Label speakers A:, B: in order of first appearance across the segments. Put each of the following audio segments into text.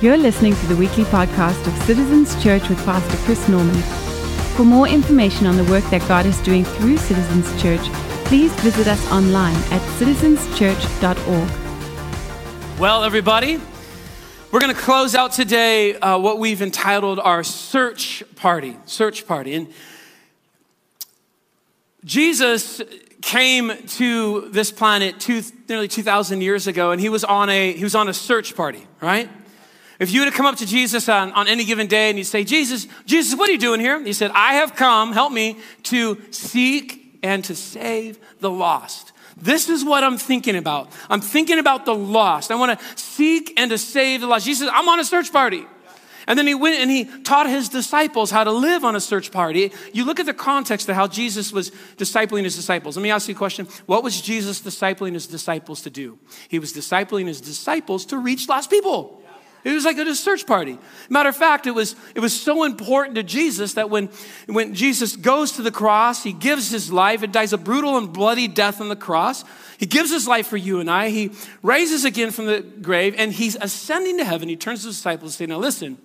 A: You're listening to the weekly podcast of Citizens Church with Pastor Chris Norman. For more information on the work that God is doing through Citizens Church, please visit us online at citizenschurch.org.
B: Well, everybody, we're going to close out today uh, what we've entitled our search party. Search party. And Jesus came to this planet two, nearly 2,000 years ago, and he was on a he was on a search party, right? If you were to come up to Jesus on, on any given day and you say, Jesus, Jesus, what are you doing here? He said, I have come, help me, to seek and to save the lost. This is what I'm thinking about. I'm thinking about the lost. I want to seek and to save the lost. Jesus, I'm on a search party. And then he went and he taught his disciples how to live on a search party. You look at the context of how Jesus was discipling his disciples. Let me ask you a question. What was Jesus discipling his disciples to do? He was discipling his disciples to reach lost people. It was like a search party. Matter of fact, it was, it was so important to Jesus that when, when Jesus goes to the cross, he gives his life, and dies a brutal and bloody death on the cross. He gives his life for you and I. He raises again from the grave and he's ascending to heaven. He turns to his disciples and says, Now listen,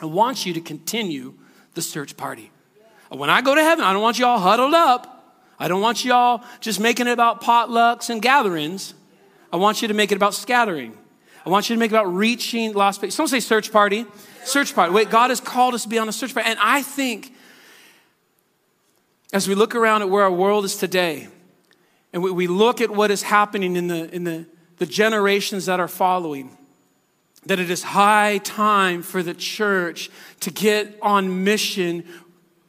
B: I want you to continue the search party. When I go to heaven, I don't want you all huddled up. I don't want you all just making it about potlucks and gatherings. I want you to make it about scattering. I want you to make about reaching lost people. Someone say search party. Search party. Wait, God has called us to be on a search party. And I think as we look around at where our world is today, and we, we look at what is happening in the, in the, the generations that are following, that it is high time for the church to get on mission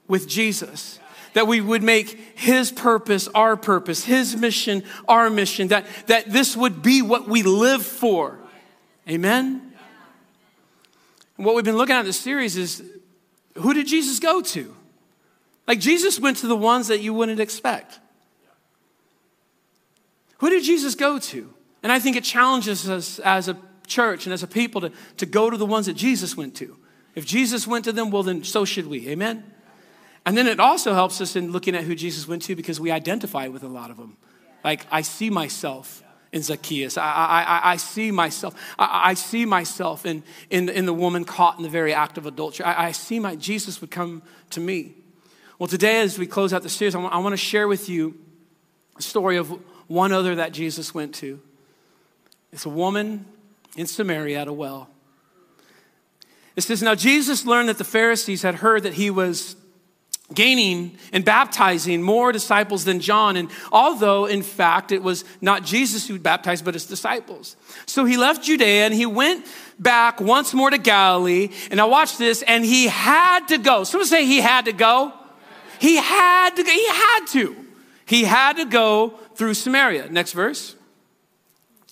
B: with Jesus. That we would make his purpose our purpose, his mission our mission, that, that this would be what we live for. Amen? What we've been looking at in this series is who did Jesus go to? Like Jesus went to the ones that you wouldn't expect. Who did Jesus go to? And I think it challenges us as a church and as a people to, to go to the ones that Jesus went to. If Jesus went to them, well, then so should we. Amen? And then it also helps us in looking at who Jesus went to because we identify with a lot of them. Like, I see myself in Zacchaeus. I, I, I see myself. I, I, see myself in, in, in the woman caught in the very act of adultery. I, I see my Jesus would come to me. Well, today, as we close out the series, I want, I want to share with you a story of one other that Jesus went to. It's a woman in Samaria at a well. It says, Now Jesus learned that the Pharisees had heard that he was gaining and baptizing more disciples than John. And although, in fact, it was not Jesus who baptized, but his disciples. So he left Judea and he went back once more to Galilee. And now watch this. And he had to go. Someone say he had to go. He had to. He had to. He had to go through Samaria. Next verse.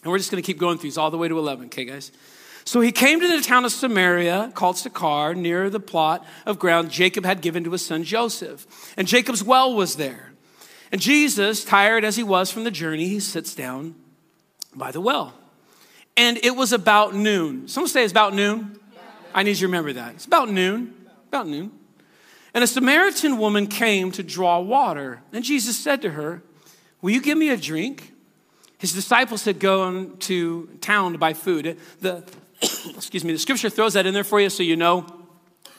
B: And we're just going to keep going through these all the way to 11, okay, guys? So he came to the town of Samaria, called Sychar, near the plot of ground Jacob had given to his son Joseph. And Jacob's well was there. And Jesus, tired as he was from the journey, he sits down by the well. And it was about noon. Someone say it's about noon? I need you to remember that. It's about noon. About noon. And a Samaritan woman came to draw water. And Jesus said to her, Will you give me a drink? His disciples had gone to town to buy food. The, excuse me, the scripture throws that in there for you so you know.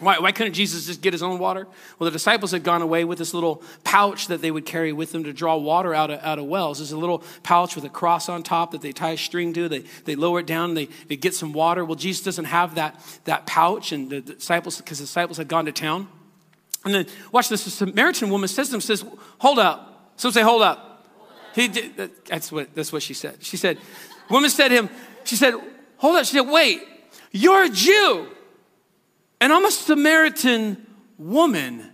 B: Why, why couldn't Jesus just get his own water? Well, the disciples had gone away with this little pouch that they would carry with them to draw water out of, out of wells. There's a little pouch with a cross on top that they tie a string to. They, they lower it down, they, they get some water. Well, Jesus doesn't have that, that pouch, and the disciples, because the disciples had gone to town. And then, watch this, the Samaritan woman says to them, says, hold up. So say, hold up. He did, that's, what, that's what she said. She said, woman said to him, she said, hold on. She said, wait, you're a Jew and I'm a Samaritan woman.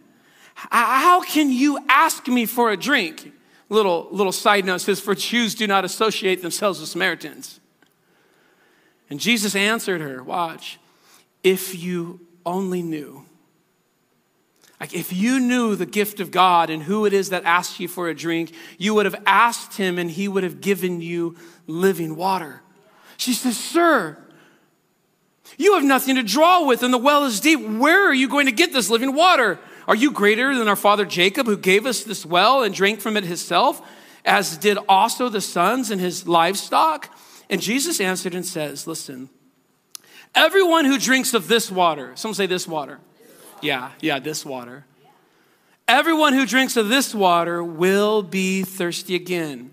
B: How can you ask me for a drink? Little, little side note says, for Jews do not associate themselves with Samaritans. And Jesus answered her, watch, if you only knew like, if you knew the gift of God and who it is that asks you for a drink, you would have asked him and he would have given you living water. She says, Sir, you have nothing to draw with and the well is deep. Where are you going to get this living water? Are you greater than our father Jacob, who gave us this well and drank from it himself, as did also the sons and his livestock? And Jesus answered and says, Listen, Everyone who drinks of this water, some say this water. Yeah, yeah, this water. Everyone who drinks of this water will be thirsty again.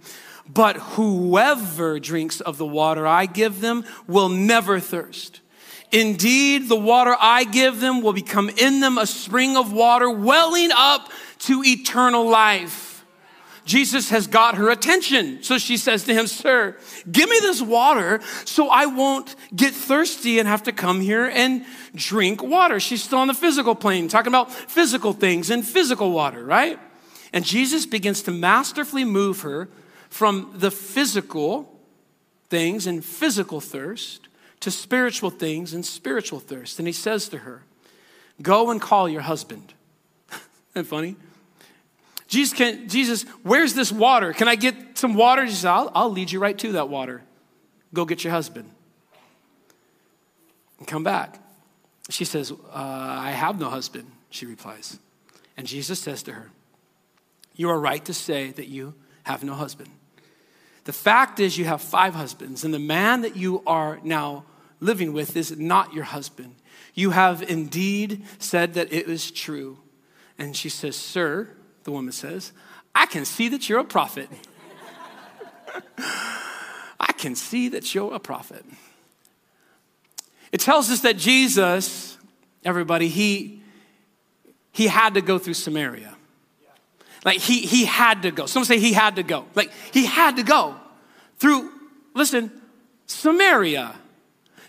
B: But whoever drinks of the water I give them will never thirst. Indeed, the water I give them will become in them a spring of water welling up to eternal life. Jesus has got her attention. So she says to him, Sir, give me this water so I won't get thirsty and have to come here and drink water. She's still on the physical plane, talking about physical things and physical water, right? And Jesus begins to masterfully move her from the physical things and physical thirst to spiritual things and spiritual thirst. And he says to her, Go and call your husband. Isn't funny? Jesus, can, Jesus, where's this water? Can I get some water? He says, I'll, I'll lead you right to that water. Go get your husband. And come back. She says, uh, I have no husband, she replies. And Jesus says to her, You are right to say that you have no husband. The fact is, you have five husbands, and the man that you are now living with is not your husband. You have indeed said that it is true. And she says, Sir, the woman says, I can see that you're a prophet. I can see that you're a prophet. It tells us that Jesus, everybody, he, he had to go through Samaria. Like he, he had to go. Some say he had to go. Like he had to go through, listen, Samaria.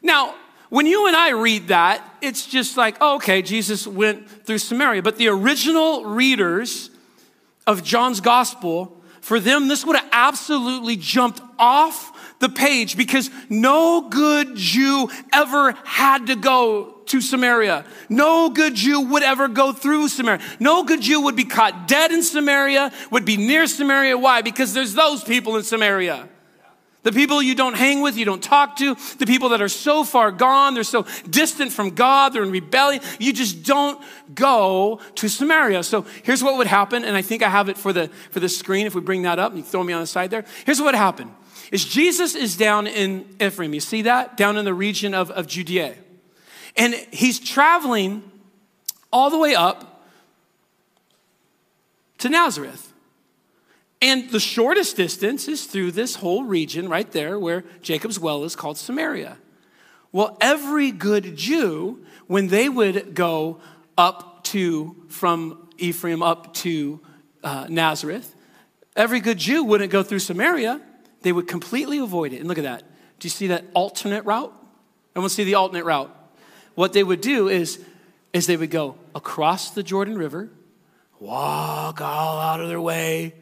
B: Now, when you and I read that, it's just like, oh, okay, Jesus went through Samaria. But the original readers of John's gospel, for them, this would have absolutely jumped off the page because no good Jew ever had to go to Samaria. No good Jew would ever go through Samaria. No good Jew would be caught dead in Samaria, would be near Samaria. Why? Because there's those people in Samaria. The people you don't hang with, you don't talk to, the people that are so far gone, they're so distant from God, they're in rebellion, you just don't go to Samaria. So here's what would happen, and I think I have it for the, for the screen if we bring that up and you throw me on the side there. Here's what would happen is Jesus is down in Ephraim. You see that? Down in the region of, of Judea. And he's traveling all the way up to Nazareth. And the shortest distance is through this whole region right there where Jacob's well is called Samaria. Well, every good Jew, when they would go up to, from Ephraim up to uh, Nazareth, every good Jew wouldn't go through Samaria. They would completely avoid it. And look at that. Do you see that alternate route? Everyone see the alternate route? What they would do is, is they would go across the Jordan River, walk all out of their way,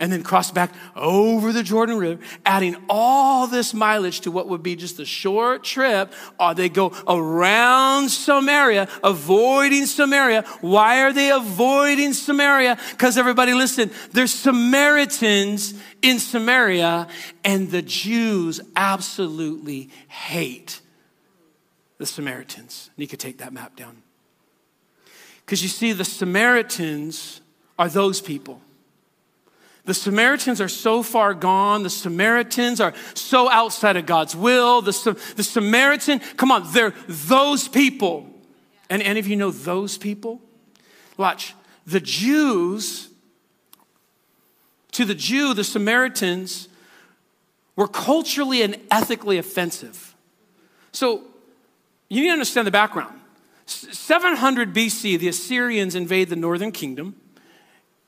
B: and then cross back over the Jordan River, adding all this mileage to what would be just a short trip. Or they go around Samaria, avoiding Samaria. Why are they avoiding Samaria? Because everybody listen, there's Samaritans in Samaria, and the Jews absolutely hate the Samaritans. And you could take that map down. Because you see, the Samaritans are those people the Samaritans are so far gone. The Samaritans are so outside of God's will. The, the Samaritan, come on, they're those people. And any of you know those people? Watch. The Jews, to the Jew, the Samaritans were culturally and ethically offensive. So you need to understand the background. 700 BC, the Assyrians invade the northern kingdom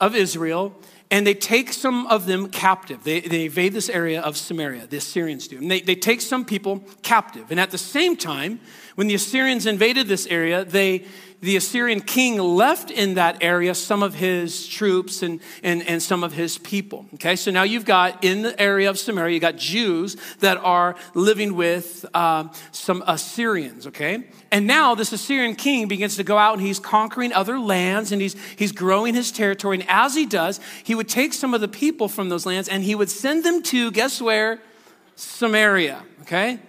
B: of Israel and they take some of them captive. They, they invade this area of Samaria, the Assyrians do. And they, they take some people captive. And at the same time, when the Assyrians invaded this area, they, the Assyrian king left in that area some of his troops and, and, and some of his people. Okay, so now you've got in the area of Samaria, you got Jews that are living with um, some Assyrians. Okay, and now this Assyrian king begins to go out and he's conquering other lands and he's, he's growing his territory. And as he does, he would take some of the people from those lands and he would send them to, guess where? Samaria. Okay,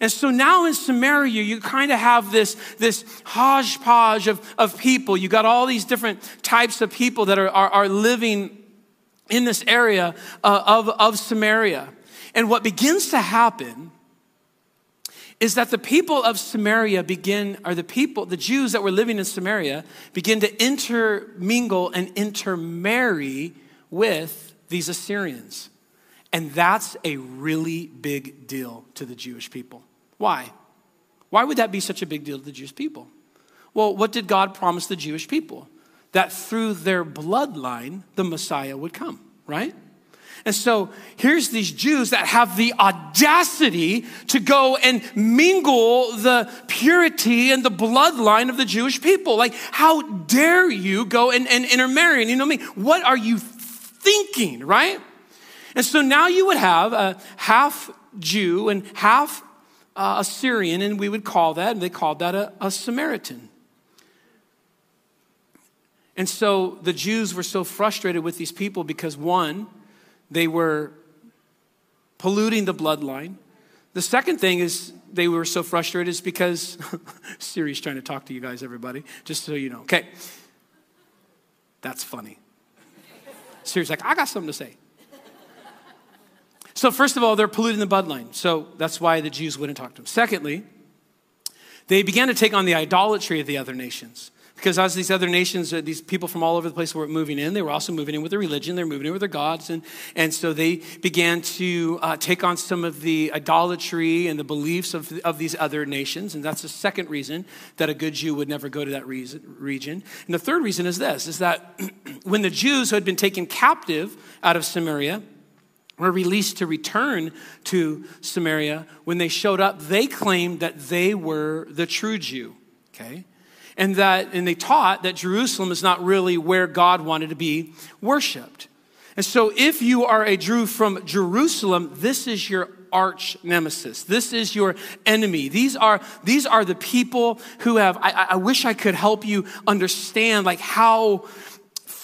B: and so now in Samaria, you kind of have this, this hodgepodge of, of people. You got all these different types of people that are, are, are living in this area uh, of, of Samaria. And what begins to happen is that the people of Samaria begin, or the people, the Jews that were living in Samaria, begin to intermingle and intermarry with these Assyrians. And that's a really big deal to the Jewish people. Why? Why would that be such a big deal to the Jewish people? Well, what did God promise the Jewish people? That through their bloodline, the Messiah would come, right? And so here's these Jews that have the audacity to go and mingle the purity and the bloodline of the Jewish people. Like, how dare you go and, and intermarry? And you know me, what are you thinking, right? And so now you would have a half Jew and half uh, Assyrian, and we would call that, and they called that a, a Samaritan. And so the Jews were so frustrated with these people because one, they were polluting the bloodline. The second thing is they were so frustrated is because Siri's trying to talk to you guys, everybody, just so you know. Okay. That's funny. Siri's like, I got something to say. So, first of all, they're polluting the bloodline. So that's why the Jews wouldn't talk to them. Secondly, they began to take on the idolatry of the other nations. Because as these other nations, uh, these people from all over the place were moving in, they were also moving in with their religion, they're moving in with their gods. And, and so they began to uh, take on some of the idolatry and the beliefs of, of these other nations. And that's the second reason that a good Jew would never go to that reason, region. And the third reason is this, is that when the Jews who had been taken captive out of Samaria, were released to return to Samaria, when they showed up, they claimed that they were the true Jew. Okay? and that and they taught that Jerusalem is not really where God wanted to be worshiped. And so if you are a Jew from Jerusalem, this is your arch nemesis. This is your enemy. These are, these are the people who have, I, I wish I could help you understand like how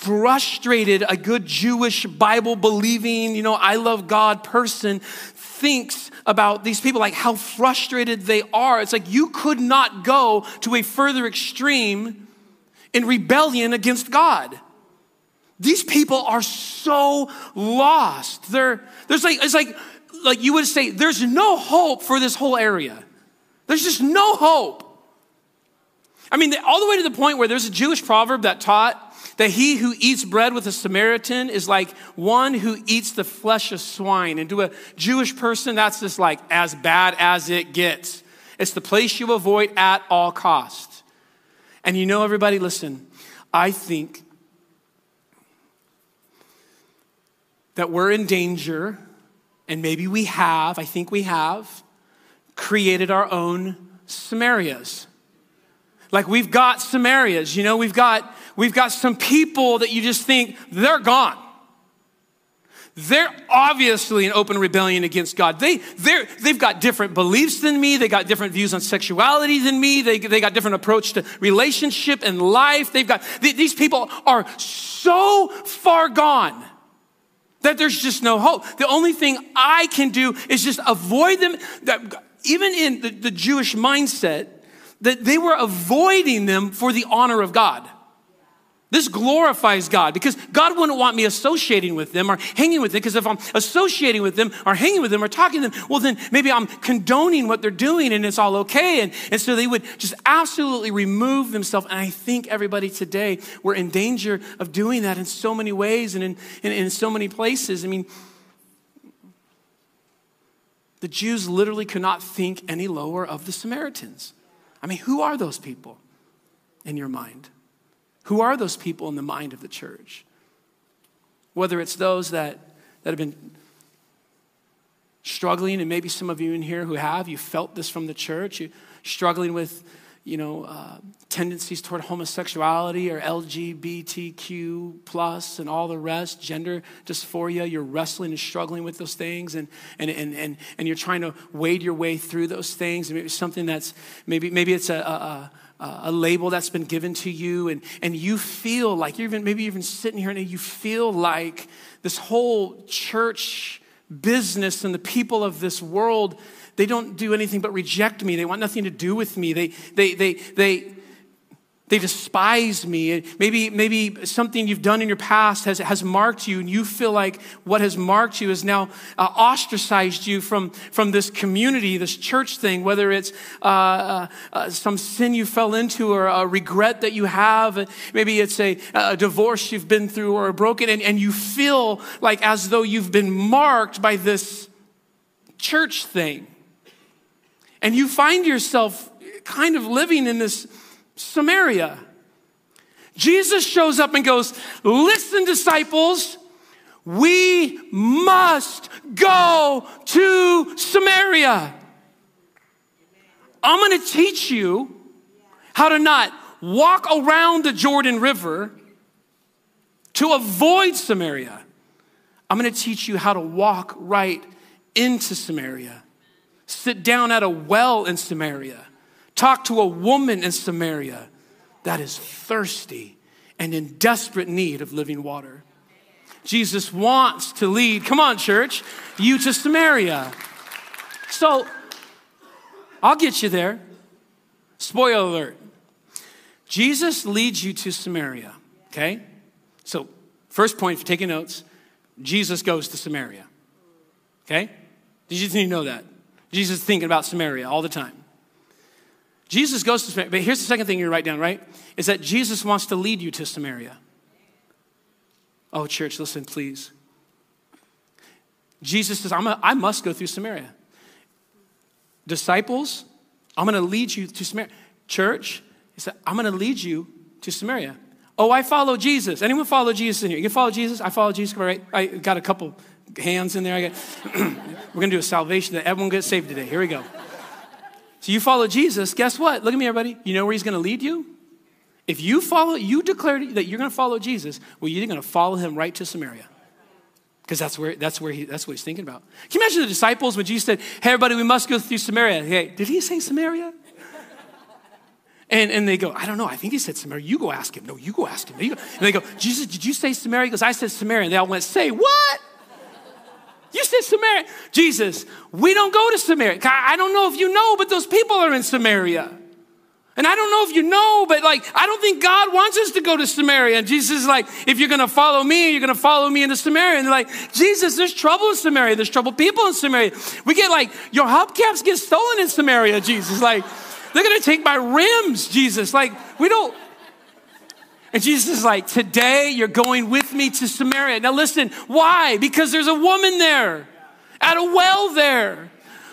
B: frustrated a good Jewish Bible believing, you know, I love God person thinks about these people, like how frustrated they are. It's like you could not go to a further extreme in rebellion against God. These people are so lost. They're, there's like, it's like, like you would say, there's no hope for this whole area. There's just no hope. I mean, all the way to the point where there's a Jewish proverb that taught that he who eats bread with a Samaritan is like one who eats the flesh of swine. And to a Jewish person, that's just like as bad as it gets. It's the place you avoid at all costs. And you know, everybody, listen, I think that we're in danger, and maybe we have, I think we have, created our own Samarias. Like we've got Samarias, you know, we've got we've got some people that you just think they're gone. They're obviously in open rebellion against God. They, they're, they've got different beliefs than me. They got different views on sexuality than me. They, they got different approach to relationship and life. They've got, these people are so far gone that there's just no hope. The only thing I can do is just avoid them. That, even in the, the Jewish mindset, that they were avoiding them for the honor of God. This glorifies God because God wouldn't want me associating with them or hanging with them because if I'm associating with them or hanging with them or talking to them, well, then maybe I'm condoning what they're doing and it's all okay. And, and so they would just absolutely remove themselves. And I think everybody today, we're in danger of doing that in so many ways and in, in, in so many places. I mean, the Jews literally could not think any lower of the Samaritans. I mean, who are those people in your mind? Who are those people in the mind of the church? Whether it's those that, that have been struggling, and maybe some of you in here who have, you felt this from the church, you struggling with, you know, uh, tendencies toward homosexuality or LGBTQ plus and all the rest, gender dysphoria, you're wrestling and struggling with those things and, and, and, and, and you're trying to wade your way through those things. And maybe something that's, maybe, maybe it's a, a a label that's been given to you and, and you feel like you're even maybe even sitting here and you feel like this whole church business and the people of this world they don't do anything but reject me. They want nothing to do with me. They they they they They despise me. Maybe, maybe something you've done in your past has, has marked you, and you feel like what has marked you has now uh, ostracized you from, from this community, this church thing, whether it's uh, uh, uh some sin you fell into or a regret that you have. Maybe it's a, a divorce you've been through or a broken, and, and you feel like as though you've been marked by this church thing. And you find yourself kind of living in this Samaria. Jesus shows up and goes, Listen, disciples, we must go to Samaria. I'm going to teach you how to not walk around the Jordan River to avoid Samaria. I'm going to teach you how to walk right into Samaria. Sit down at a well in Samaria Talk to a woman in Samaria that is thirsty and in desperate need of living water. Jesus wants to lead, come on, church, you to Samaria. So I'll get you there. Spoiler alert. Jesus leads you to Samaria, okay? So, first point, for taking notes, Jesus goes to Samaria, okay? Did you, did you know that? Jesus is thinking about Samaria all the time. Jesus goes to Samaria. But here's the second thing you write down, right? Is that Jesus wants to lead you to Samaria. Oh, church, listen, please. Jesus says, I'm a, I must go through Samaria. Disciples, I'm going to lead you to Samaria. Church, he said, I'm going to lead you to Samaria. Oh, I follow Jesus. Anyone follow Jesus in here? You follow Jesus? I follow Jesus. All right. I got a couple hands in there. I got, we're going to do a salvation that everyone gets saved today. Here we go. So you follow Jesus, guess what? Look at me, everybody. You know where he's going to lead you? If you follow, you declare that you're going to follow Jesus, well, you're going to follow him right to Samaria. Because that's where, that's, where he, that's what he's thinking about. Can you imagine the disciples when Jesus said, Hey, everybody, we must go through Samaria? Hey, did he say Samaria? And, and they go, I don't know. I think he said Samaria. You go ask him. No, you go ask him. And they go, Jesus, did you say Samaria? Goes, I said Samaria. And they all went, Say what? You said Samaria. Jesus, we don't go to Samaria. I don't know if you know, but those people are in Samaria. And I don't know if you know, but like, I don't think God wants us to go to Samaria. And Jesus is like, if you're going to follow me, you're going to follow me into Samaria. And they're like, Jesus, there's trouble in Samaria. There's trouble people in Samaria. We get like, your hubcaps get stolen in Samaria, Jesus. Like, they're going to take my rims, Jesus. Like, we don't, and Jesus is like, Today you're going with me to Samaria. Now listen, why? Because there's a woman there at a well there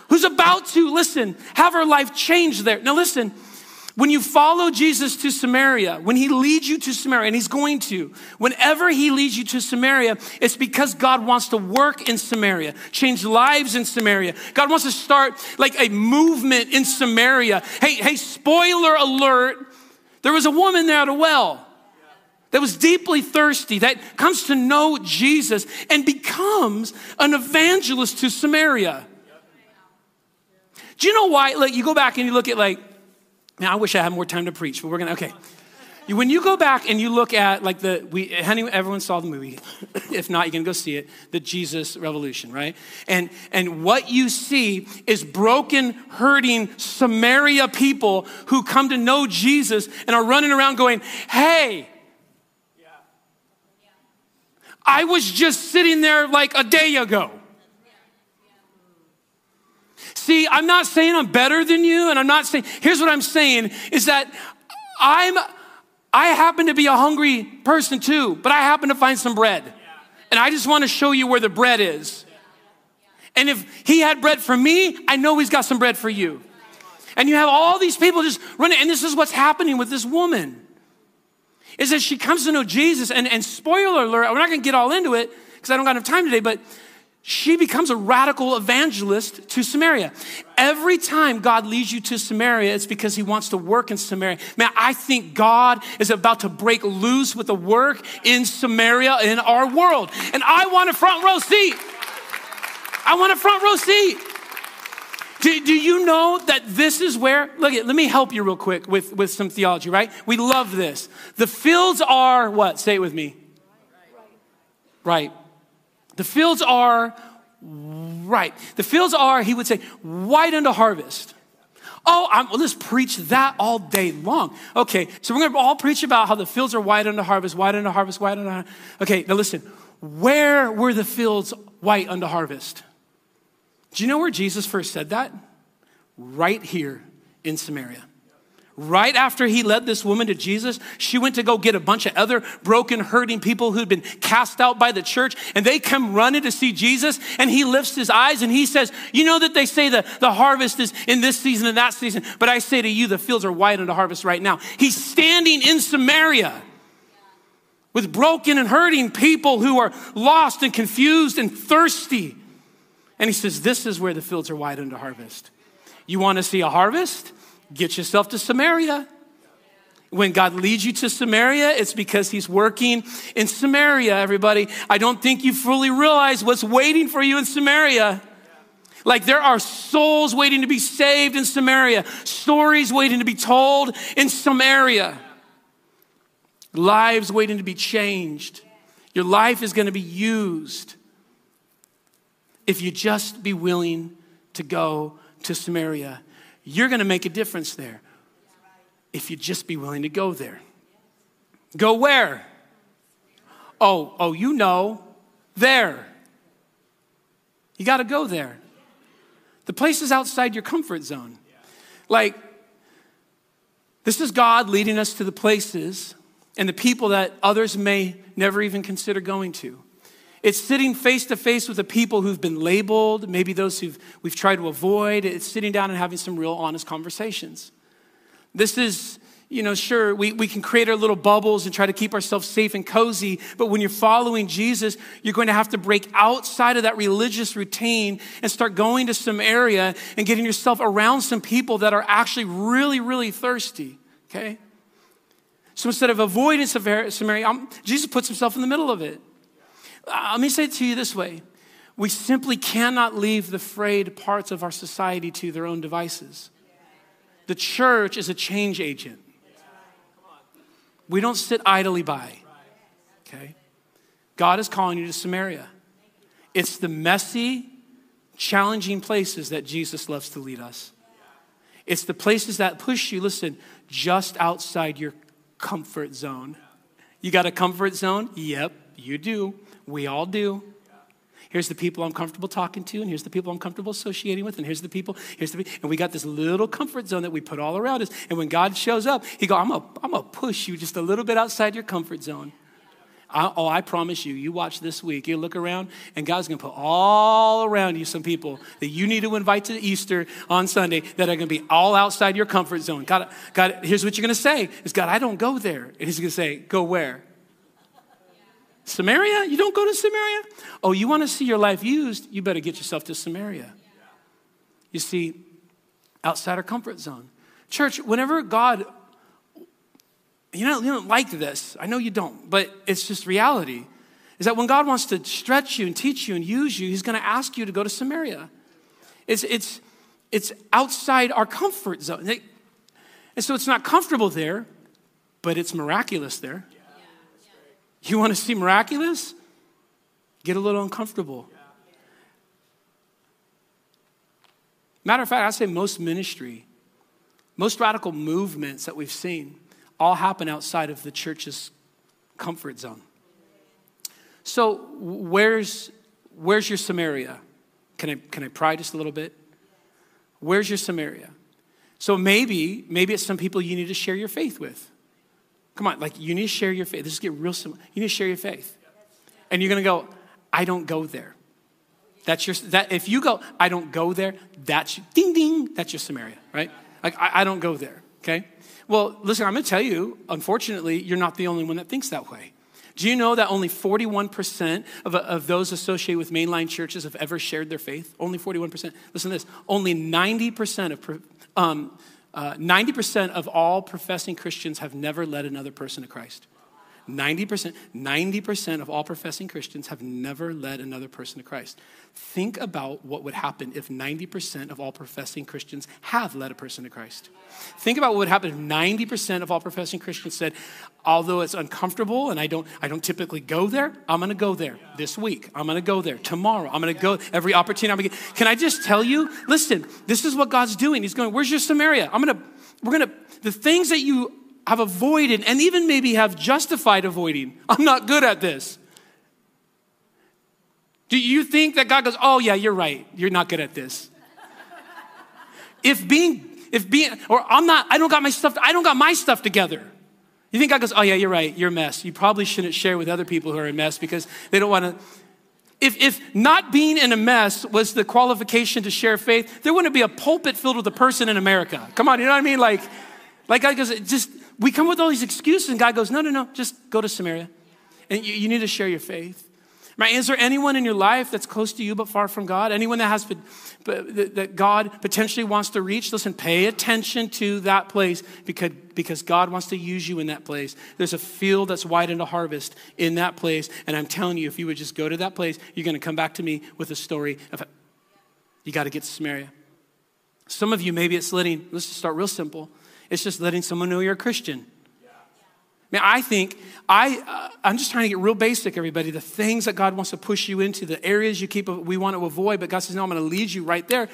B: who's about to, listen, have her life changed there. Now listen, when you follow Jesus to Samaria, when he leads you to Samaria, and he's going to, whenever he leads you to Samaria, it's because God wants to work in Samaria, change lives in Samaria. God wants to start like a movement in Samaria. Hey, hey, spoiler alert, there was a woman there at a well that was deeply thirsty, that comes to know Jesus and becomes an evangelist to Samaria. Do you know why? Like, you go back and you look at, like, man, I wish I had more time to preach, but we're gonna, okay. When you go back and you look at, like, the, we, everyone saw the movie. if not, you can go see it, the Jesus Revolution, right? And, and what you see is broken, hurting Samaria people who come to know Jesus and are running around going, hey, I was just sitting there like a day ago. See, I'm not saying I'm better than you, and I'm not saying, here's what I'm saying is that I'm, I happen to be a hungry person too, but I happen to find some bread. And I just want to show you where the bread is. And if he had bread for me, I know he's got some bread for you. And you have all these people just running, and this is what's happening with this woman is that she comes to know Jesus, and, and spoiler alert, we're not gonna get all into it because I don't got enough time today, but she becomes a radical evangelist to Samaria. Every time God leads you to Samaria, it's because He wants to work in Samaria. Man, I think God is about to break loose with the work in Samaria in our world. And I want a front row seat. I want a front row seat. Do, do you know that this is where, look, at, let me help you real quick with, with some theology, right? We love this. The fields are what? Say it with me. Right. The fields are right. The fields are, he would say, white unto harvest. Oh, I'm, well, let's preach that all day long. Okay, so we're going to all preach about how the fields are white unto harvest, white unto harvest, white unto harvest. Okay, now listen. Where were the fields white unto harvest? Do you know where Jesus first said that? Right here in Samaria. Right after he led this woman to Jesus, she went to go get a bunch of other broken, hurting people who'd been cast out by the church, and they come running to see Jesus, and he lifts his eyes and he says, You know that they say the, the harvest is in this season and that season, but I say to you, the fields are white unto harvest right now. He's standing in Samaria with broken and hurting people who are lost and confused and thirsty. And he says, This is where the fields are wide unto harvest. You want to see a harvest? Get yourself to Samaria. When God leads you to Samaria, it's because He's working in Samaria, everybody. I don't think you fully realize what's waiting for you in Samaria. Like there are souls waiting to be saved in Samaria, stories waiting to be told in Samaria, lives waiting to be changed. Your life is going to be used if you just be willing to go to Samaria you're going to make a difference there if you just be willing to go there. Go where? Oh, oh, you know, there. You got to go there. The place is outside your comfort zone. Like, this is God leading us to the places and the people that others may never even consider going to. It's sitting face to face with the people who've been labeled, maybe those who we've tried to avoid. It's sitting down and having some real honest conversations. This is, you know, sure, we, we can create our little bubbles and try to keep ourselves safe and cozy, but when you're following Jesus, you're going to have to break outside of that religious routine and start going to some area and getting yourself around some people that are actually really, really thirsty, okay? So instead of avoiding Samaria, I'm, Jesus puts himself in the middle of it. Uh, let me say it to you this way we simply cannot leave the frayed parts of our society to their own devices. The church is a change agent. We don't sit idly by. Okay? God is calling you to Samaria. It's the messy, challenging places that Jesus loves to lead us. It's the places that push you, listen, just outside your comfort zone. You got a comfort zone? Yep, you do. We all do. Here's the people I'm comfortable talking to, and here's the people I'm comfortable associating with, and here's the people, here's the and we got this little comfort zone that we put all around us. And when God shows up, He go, I'm gonna, I'm gonna push you just a little bit outside your comfort zone. I, oh, I promise you, you watch this week, you look around, and God's gonna put all around you some people that you need to invite to Easter on Sunday that are gonna be all outside your comfort zone. God, God, here's what you're gonna say: is God, I don't go there. And He's gonna say, Go where? Samaria? You don't go to Samaria? Oh, you want to see your life used? You better get yourself to Samaria. You see, outside our comfort zone. Church, whenever God, you know, you don't like this. I know you don't, but it's just reality. Is that when God wants to stretch you and teach you and use you, He's going to ask you to go to Samaria. It's, it's, it's outside our comfort zone. And so it's not comfortable there, but it's miraculous there. You want to see miraculous? Get a little uncomfortable. Matter of fact, I say most ministry, most radical movements that we've seen all happen outside of the church's comfort zone. So, where's, where's your Samaria? Can I, can I pry just a little bit? Where's your Samaria? So maybe, maybe it's some people you need to share your faith with. Come on, like you need to share your faith. This is get real simple. You need to share your faith. And you're gonna go, I don't go there. That's your that if you go, I don't go there, that's ding ding, that's your Samaria, right? Like I, I don't go there. Okay? Well, listen, I'm gonna tell you, unfortunately, you're not the only one that thinks that way. Do you know that only 41% of, of those associated with mainline churches have ever shared their faith? Only 41%. Listen to this. Only 90% of um, uh, 90% of all professing Christians have never led another person to Christ. 90%, 90% of all professing Christians have never led another person to Christ. Think about what would happen if 90% of all professing Christians have led a person to Christ. Think about what would happen if 90% of all professing Christians said, although it's uncomfortable and I don't, I don't typically go there, I'm gonna go there this week. I'm gonna go there tomorrow. I'm gonna go every opportunity I'm gonna get. Can I just tell you, listen, this is what God's doing. He's going, where's your Samaria? I'm gonna, we're gonna, the things that you have avoided and even maybe have justified avoiding, I'm not good at this. Do you think that God goes, oh, yeah, you're right. You're not good at this? if being, if being, or I'm not, I don't got my stuff, I don't got my stuff together. You think God goes, oh, yeah, you're right. You're a mess. You probably shouldn't share with other people who are a mess because they don't want to. If, if not being in a mess was the qualification to share faith, there wouldn't be a pulpit filled with a person in America. Come on, you know what I mean? Like, like God goes, just, we come with all these excuses, and God goes, no, no, no, just go to Samaria. And you, you need to share your faith. Right? Is there anyone in your life that's close to you but far from God? Anyone that has that God potentially wants to reach? Listen, pay attention to that place because, because God wants to use you in that place. There's a field that's wide into harvest in that place. And I'm telling you, if you would just go to that place, you're going to come back to me with a story of you got to get to Samaria. Some of you, maybe it's letting, let's just start real simple. It's just letting someone know you're a Christian. Man, I think I, uh, I'm just trying to get real basic, everybody. The things that God wants to push you into, the areas you keep we want to avoid, but God says, "No, I'm going to lead you right there."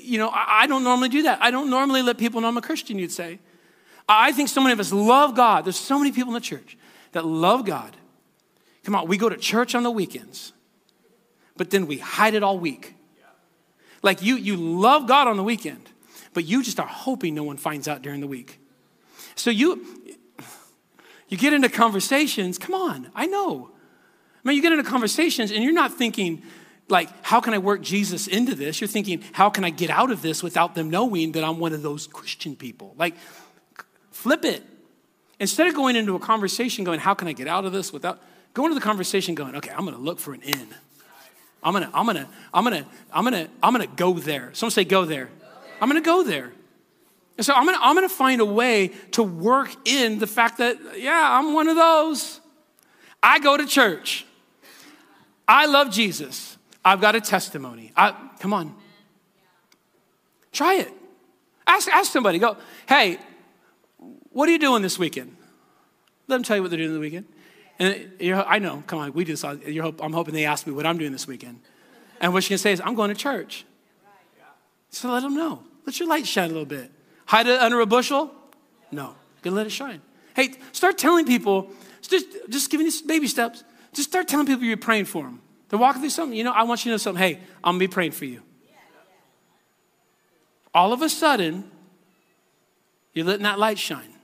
B: You know, I, I don't normally do that. I don't normally let people know I'm a Christian. You'd say, I think so many of us love God. There's so many people in the church that love God. Come on, we go to church on the weekends, but then we hide it all week. Like you, you love God on the weekend, but you just are hoping no one finds out during the week. So you, you get into conversations, come on, I know. I mean, you get into conversations and you're not thinking, like, how can I work Jesus into this? You're thinking, how can I get out of this without them knowing that I'm one of those Christian people? Like, flip it. Instead of going into a conversation going, how can I get out of this without, go into the conversation going, okay, I'm gonna look for an in. I'm gonna, I'm gonna, I'm gonna, I'm gonna, I'm gonna go there. Someone say, go there. I'm gonna go there. And so I'm gonna, I'm gonna find a way to work in the fact that, yeah, I'm one of those. I go to church. I love Jesus. I've got a testimony. I, come on. Try it. Ask, ask somebody, go, hey, what are you doing this weekend? Let them tell you what they're doing the weekend. And I know, come on, we just, I'm hoping they ask me what I'm doing this weekend. And what you can say is, I'm going to church. So let them know. Let your light shine a little bit. Hide it under a bushel? No. You let it shine. Hey, start telling people, just, just giving these baby steps. Just start telling people you're praying for them. They're walking through something. You know, I want you to know something. Hey, I'm to be praying for you. All of a sudden, you're letting that light shine.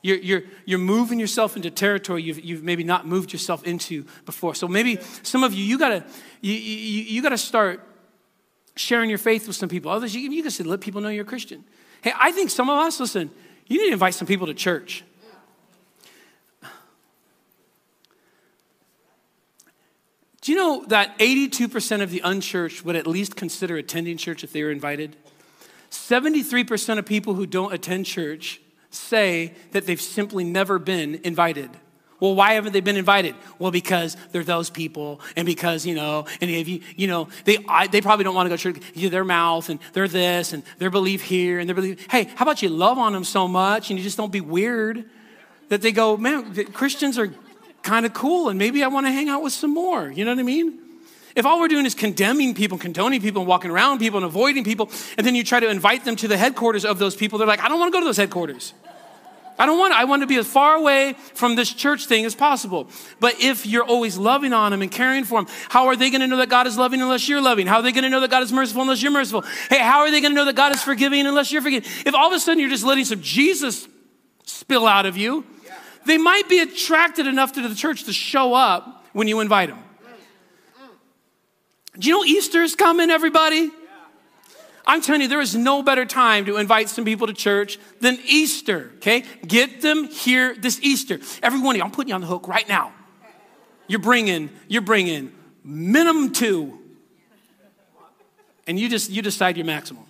B: You're, you're, you're moving yourself into territory you've, you've maybe not moved yourself into before. So maybe some of you, you gotta, you, you, you gotta start sharing your faith with some people. Others, you, you can let people know you're a Christian. Hey, I think some of us, listen, you need to invite some people to church. Do you know that 82% of the unchurched would at least consider attending church if they were invited? 73% of people who don't attend church say that they've simply never been invited. Well, why haven't they been invited? Well, because they're those people, and because you know, and if you, you know, they I, they probably don't want to go to church. Their mouth, and they're this, and their belief here, and their belief. Hey, how about you love on them so much, and you just don't be weird? That they go, man, Christians are kind of cool, and maybe I want to hang out with some more. You know what I mean? If all we're doing is condemning people, condoning people, and walking around people and avoiding people, and then you try to invite them to the headquarters of those people, they're like, I don't want to go to those headquarters. I don't want, I want to be as far away from this church thing as possible. But if you're always loving on them and caring for them, how are they going to know that God is loving unless you're loving? How are they going to know that God is merciful unless you're merciful? Hey, how are they going to know that God is forgiving unless you're forgiving? If all of a sudden you're just letting some Jesus spill out of you, they might be attracted enough to the church to show up when you invite them. Do you know Easter's coming, everybody? I'm telling you, there is no better time to invite some people to church than Easter, okay? Get them here this Easter. Every one of you, I'm putting you on the hook right now. You're bringing, you're bringing minimum two. And you just, you decide your maximum.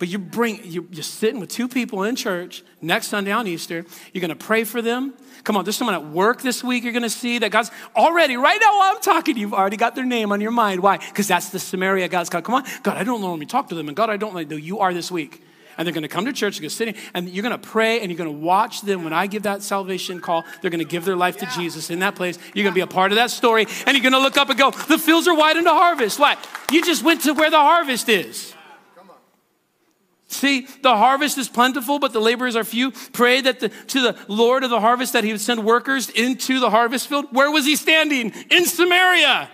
B: But you bring, you, you're sitting with two people in church next Sunday on Easter. You're going to pray for them. Come on, there's someone at work this week you're going to see that God's already, right now while I'm talking, you've already got their name on your mind. Why? Because that's the Samaria God's called. Come on, God, I don't normally talk to them. And God, I don't like, no, you are this week. And they're going to come to church, they're going to sit in, and you're going to pray, and you're going to watch them. When I give that salvation call, they're going to give their life to Jesus in that place. You're going to be a part of that story, and you're going to look up and go, the fields are wide into harvest. What? You just went to where the harvest is. See, the harvest is plentiful, but the laborers are few. Pray that the, to the Lord of the harvest that he would send workers into the harvest field. Where was he standing? In Samaria.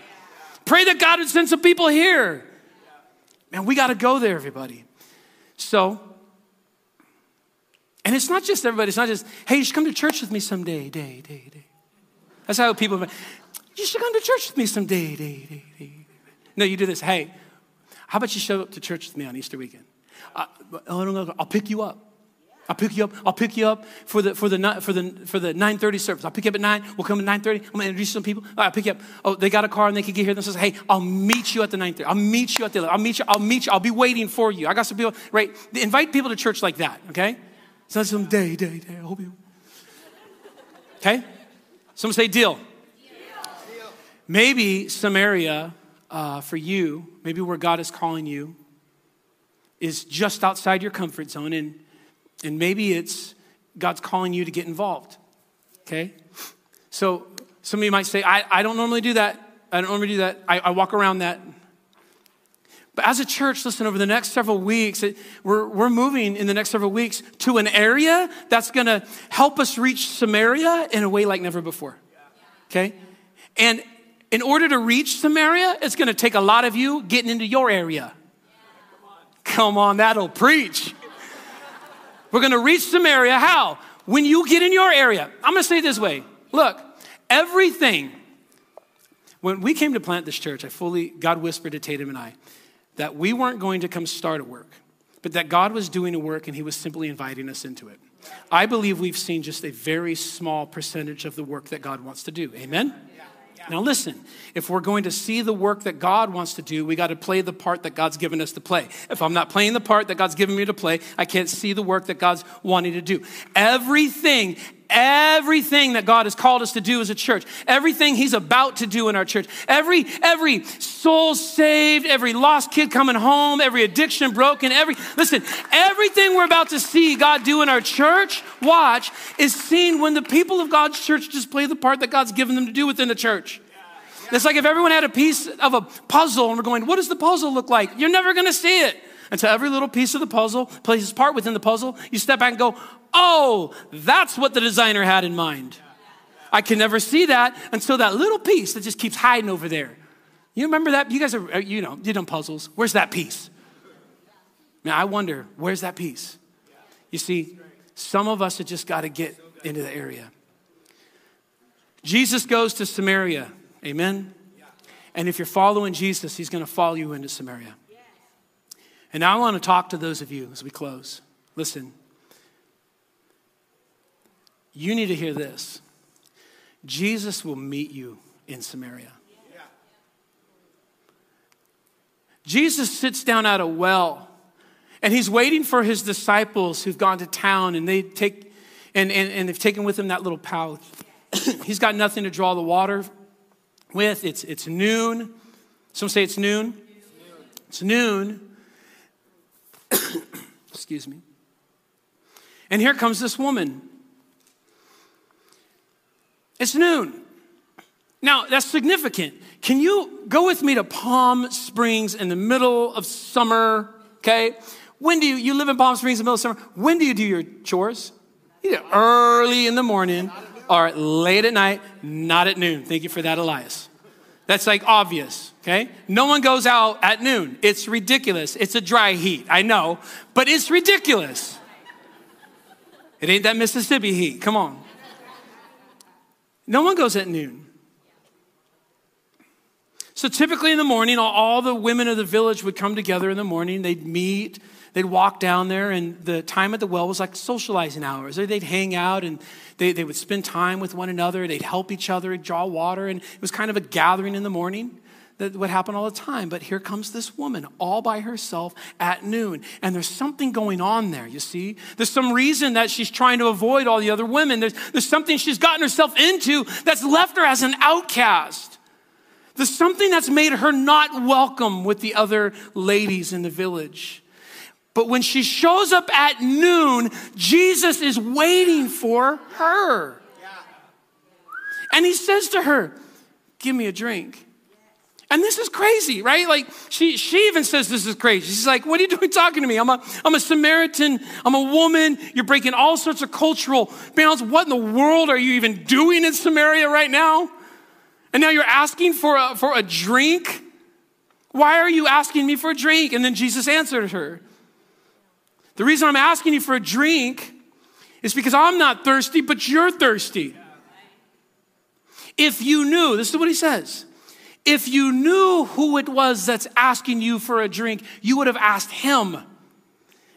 B: Pray that God would send some people here. Man, we got to go there, everybody. So, and it's not just everybody, it's not just, hey, you should come to church with me someday, day, day, day. That's how people, you should come to church with me someday, day, day, day. No, you do this, hey, how about you show up to church with me on Easter weekend? I, I'll pick you up. I'll pick you up. I'll pick you up for the for the for the for the 9:30 service. I'll pick you up at 9. We'll come at 9:30. I'm gonna introduce some people. I'll pick you up. Oh, they got a car and they can get here. And says, hey, I'll meet you at the 9:30. I'll meet you at the. I'll meet you. I'll meet you. I'll be waiting for you. I got some people. Right. Invite people to church like that. Okay. It's some day, day, day. I hope you. Okay. Someone say deal. Maybe Samaria uh, for you. Maybe where God is calling you is just outside your comfort zone, and, and maybe it's God's calling you to get involved. Okay? So some of you might say, I, I don't normally do that. I don't normally do that. I, I walk around that. But as a church, listen, over the next several weeks, it, we're, we're moving in the next several weeks to an area that's going to help us reach Samaria in a way like never before. Okay? And in order to reach Samaria, it's going to take a lot of you getting into your area. Come on, that'll preach. We're gonna reach Samaria. How? When you get in your area. I'm gonna say it this way look, everything, when we came to plant this church, I fully, God whispered to Tatum and I that we weren't going to come start a work, but that God was doing a work and He was simply inviting us into it. I believe we've seen just a very small percentage of the work that God wants to do. Amen? Now, listen, if we're going to see the work that God wants to do, we got to play the part that God's given us to play. If I'm not playing the part that God's given me to play, I can't see the work that God's wanting to do. Everything, everything that God has called us to do as a church, everything He's about to do in our church, every every soul saved, every lost kid coming home, every addiction broken, every listen, everything we're about to see God do in our church, watch, is seen when the people of God's church just play the part that God's given them to do within the church. It's like if everyone had a piece of a puzzle and we're going, what does the puzzle look like? You're never gonna see it. Until every little piece of the puzzle plays its part within the puzzle, you step back and go, oh, that's what the designer had in mind. I can never see that until that little piece that just keeps hiding over there. You remember that? You guys are, uh, you know, you done puzzles. Where's that piece? Now, I wonder, where's that piece? You see, some of us have just got to get into the area. Jesus goes to Samaria. Amen? And if you're following Jesus, he's going to follow you into Samaria. And now I want to talk to those of you as we close. Listen, you need to hear this Jesus will meet you in Samaria. Jesus sits down at a well and he's waiting for his disciples who've gone to town and they take and, and, and they've taken with them that little pouch. he's got nothing to draw the water with. It's, it's noon. Some say it's noon. It's noon. Excuse me. And here comes this woman it's noon. Now, that's significant. Can you go with me to Palm Springs in the middle of summer? Okay. When do you, you live in Palm Springs in the middle of summer? When do you do your chores? Either early in the morning or late at night, not at noon. Thank you for that, Elias. That's like obvious, okay? No one goes out at noon. It's ridiculous. It's a dry heat, I know, but it's ridiculous. It ain't that Mississippi heat. Come on. No one goes at noon. So typically in the morning, all the women of the village would come together in the morning. They'd meet, they'd walk down there, and the time at the well was like socializing hours. They'd hang out and they, they would spend time with one another. They'd help each other draw water, and it was kind of a gathering in the morning. that would happen all the time. But here comes this woman all by herself at noon. And there's something going on there, you see? There's some reason that she's trying to avoid all the other women. There's, there's something she's gotten herself into that's left her as an outcast. There's something that's made her not welcome with the other ladies in the village. But when she shows up at noon, Jesus is waiting for her. And he says to her, Give me a drink. And this is crazy, right? Like she, she even says this is crazy. She's like, what are you doing talking to me? I'm a, I'm a Samaritan. I'm a woman. You're breaking all sorts of cultural bounds. What in the world are you even doing in Samaria right now? And now you're asking for a, for a drink? Why are you asking me for a drink? And then Jesus answered her. The reason I'm asking you for a drink is because I'm not thirsty, but you're thirsty. If you knew, this is what he says if you knew who it was that's asking you for a drink, you would have asked him,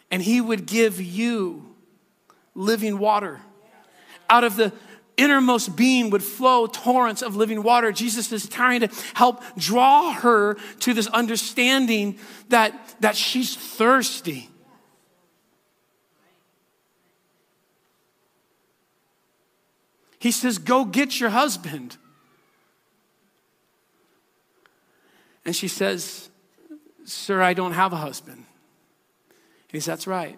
B: and he would give you living water. Out of the innermost being would flow torrents of living water. Jesus is trying to help draw her to this understanding that, that she's thirsty. He says, Go get your husband. And she says, Sir, I don't have a husband. And he says, That's right.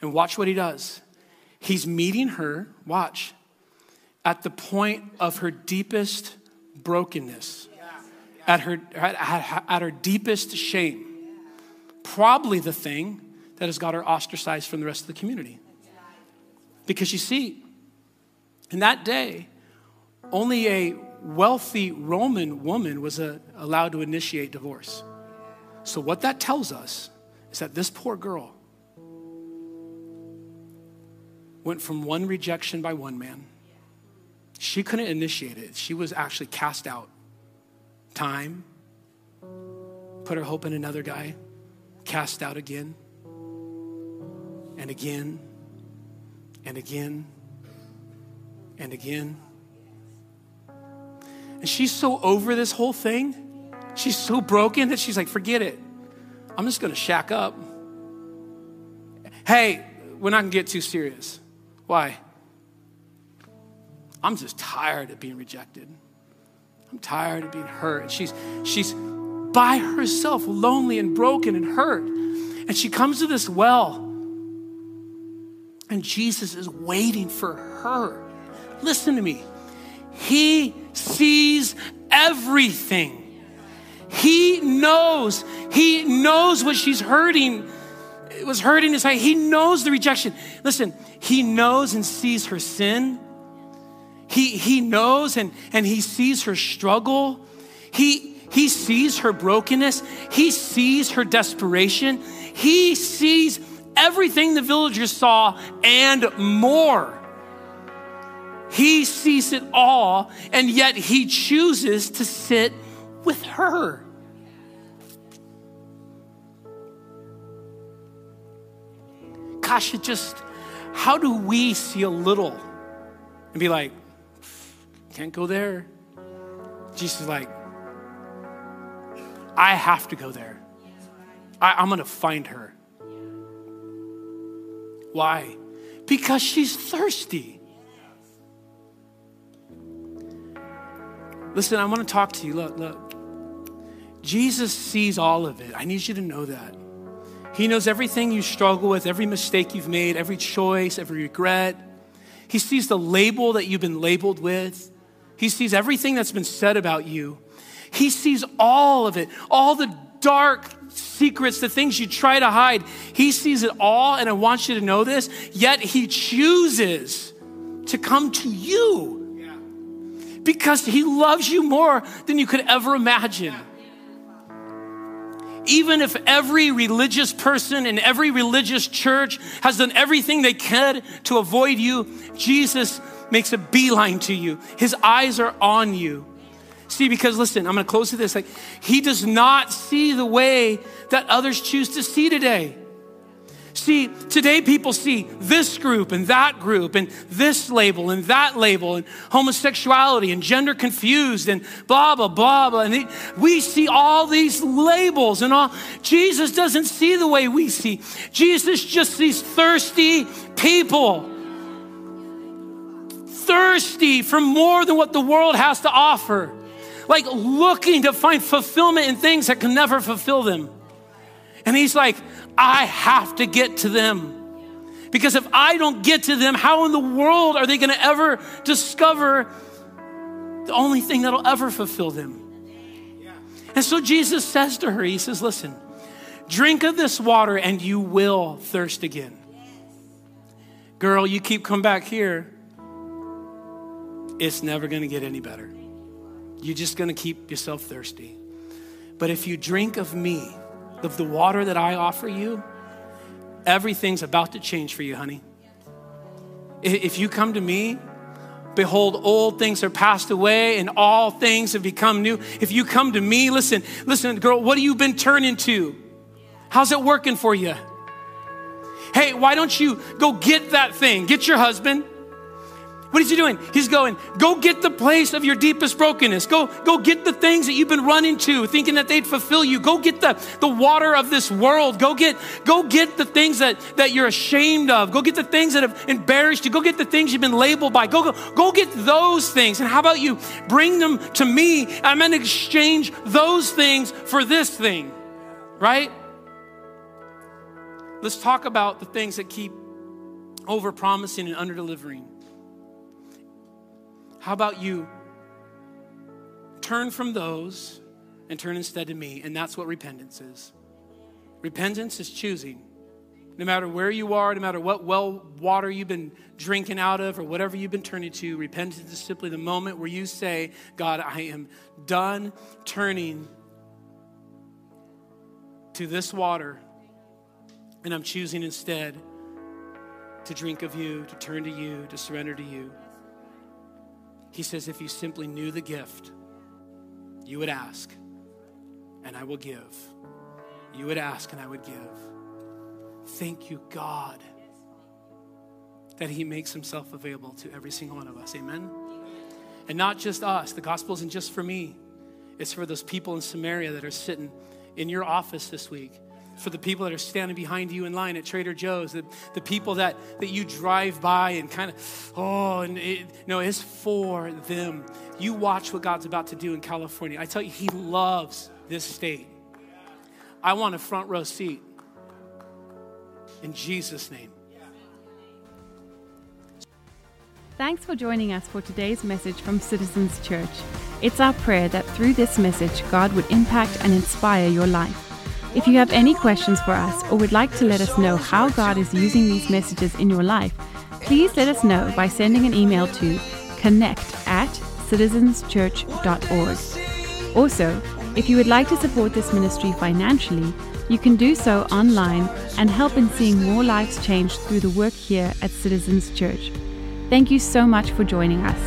B: And watch what he does. He's meeting her, watch, at the point of her deepest brokenness, at her, at, at her deepest shame. Probably the thing that has got her ostracized from the rest of the community. Because you see, in that day, only a wealthy Roman woman was uh, allowed to initiate divorce. So, what that tells us is that this poor girl went from one rejection by one man. She couldn't initiate it, she was actually cast out. Time, put her hope in another guy, cast out again, and again, and again, and again. And she's so over this whole thing. She's so broken that she's like, forget it. I'm just going to shack up. Hey, we're not going to get too serious. Why? I'm just tired of being rejected. I'm tired of being hurt. And she's, she's by herself, lonely and broken and hurt. And she comes to this well. And Jesus is waiting for her. Listen to me. He sees everything. He knows. He knows what she's hurting. It was hurting his heart. He knows the rejection. Listen, he knows and sees her sin. He, he knows and, and he sees her struggle. He, he sees her brokenness. He sees her desperation. He sees everything the villagers saw and more. He sees it all, and yet he chooses to sit with her. Gosh, it just, how do we see a little and be like, can't go there? Jesus is like, I have to go there. I, am going to find her. Why? Because she's thirsty. Listen, I want to talk to you. Look, look. Jesus sees all of it. I need you to know that. He knows everything you struggle with, every mistake you've made, every choice, every regret. He sees the label that you've been labeled with. He sees everything that's been said about you. He sees all of it, all the dark secrets, the things you try to hide. He sees it all, and I want you to know this. Yet He chooses to come to you because He loves you more than you could ever imagine. Even if every religious person in every religious church has done everything they could to avoid you, Jesus makes a beeline to you. His eyes are on you. See, because listen, I'm gonna close with this. Like, he does not see the way that others choose to see today. See, today people see this group and that group and this label and that label and homosexuality and gender confused and blah, blah, blah, blah. And we see all these labels and all. Jesus doesn't see the way we see. Jesus just sees thirsty people. Thirsty for more than what the world has to offer. Like looking to find fulfillment in things that can never fulfill them. And he's like, I have to get to them. Because if I don't get to them, how in the world are they going to ever discover the only thing that'll ever fulfill them? And so Jesus says to her, He says, Listen, drink of this water and you will thirst again. Girl, you keep coming back here, it's never going to get any better. You're just going to keep yourself thirsty. But if you drink of me, of the water that I offer you, everything's about to change for you, honey. If you come to me, behold, old things are passed away and all things have become new. If you come to me, listen, listen, girl, what have you been turning to? How's it working for you? Hey, why don't you go get that thing? Get your husband what is he doing? He's going, go get the place of your deepest brokenness. Go, go get the things that you've been running to, thinking that they'd fulfill you. Go get the, the water of this world. Go get, go get the things that, that you're ashamed of. Go get the things that have embarrassed you. Go get the things you've been labeled by. Go, go, go get those things. And how about you bring them to me? I'm going to exchange those things for this thing, right? Let's talk about the things that keep over promising and under delivering. How about you turn from those and turn instead to me? And that's what repentance is. Repentance is choosing. No matter where you are, no matter what well water you've been drinking out of or whatever you've been turning to, repentance is simply the moment where you say, God, I am done turning to this water, and I'm choosing instead to drink of you, to turn to you, to surrender to you. He says, if you simply knew the gift, you would ask, and I will give. You would ask, and I would give. Thank you, God, that He makes Himself available to every single one of us. Amen? And not just us. The gospel isn't just for me, it's for those people in Samaria that are sitting in your office this week for the people that are standing behind you in line at Trader Joe's, the, the people that, that you drive by and kind of, oh, and it, no, it's for them. You watch what God's about to do in California. I tell you, He loves this state. I want a front row seat in Jesus' name.
A: Thanks for joining us for today's message from Citizens Church. It's our prayer that through this message, God would impact and inspire your life. If you have any questions for us or would like to let us know how God is using these messages in your life, please let us know by sending an email to connect at citizenschurch.org. Also, if you would like to support this ministry financially, you can do so online and help in seeing more lives changed through the work here at Citizens Church. Thank you so much for joining us.